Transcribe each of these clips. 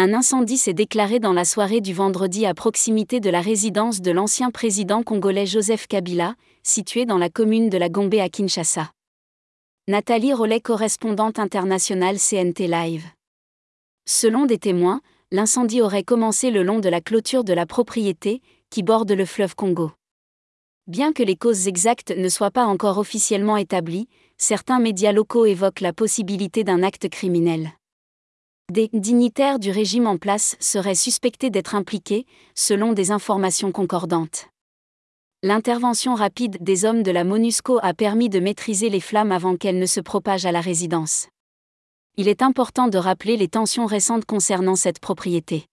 Un incendie s'est déclaré dans la soirée du vendredi à proximité de la résidence de l'ancien président congolais Joseph Kabila, située dans la commune de la Gombe à Kinshasa. Nathalie Rollet, correspondante internationale CNT Live. Selon des témoins, l'incendie aurait commencé le long de la clôture de la propriété, qui borde le fleuve Congo. Bien que les causes exactes ne soient pas encore officiellement établies, certains médias locaux évoquent la possibilité d'un acte criminel. Des dignitaires du régime en place seraient suspectés d'être impliqués, selon des informations concordantes. L'intervention rapide des hommes de la MONUSCO a permis de maîtriser les flammes avant qu'elles ne se propagent à la résidence. Il est important de rappeler les tensions récentes concernant cette propriété.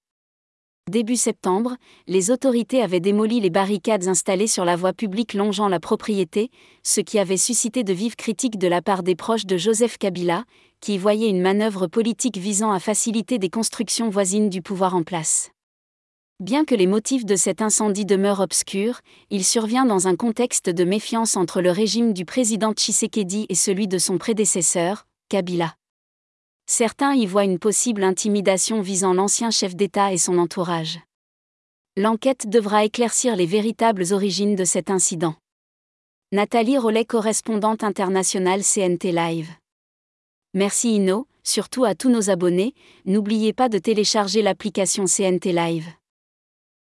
Début septembre, les autorités avaient démoli les barricades installées sur la voie publique longeant la propriété, ce qui avait suscité de vives critiques de la part des proches de Joseph Kabila, qui y voyaient une manœuvre politique visant à faciliter des constructions voisines du pouvoir en place. Bien que les motifs de cet incendie demeurent obscurs, il survient dans un contexte de méfiance entre le régime du président Tshisekedi et celui de son prédécesseur, Kabila. Certains y voient une possible intimidation visant l'ancien chef d'État et son entourage. L'enquête devra éclaircir les véritables origines de cet incident. Nathalie Rollet, correspondante internationale CNT Live. Merci Inno, surtout à tous nos abonnés, n'oubliez pas de télécharger l'application CNT Live.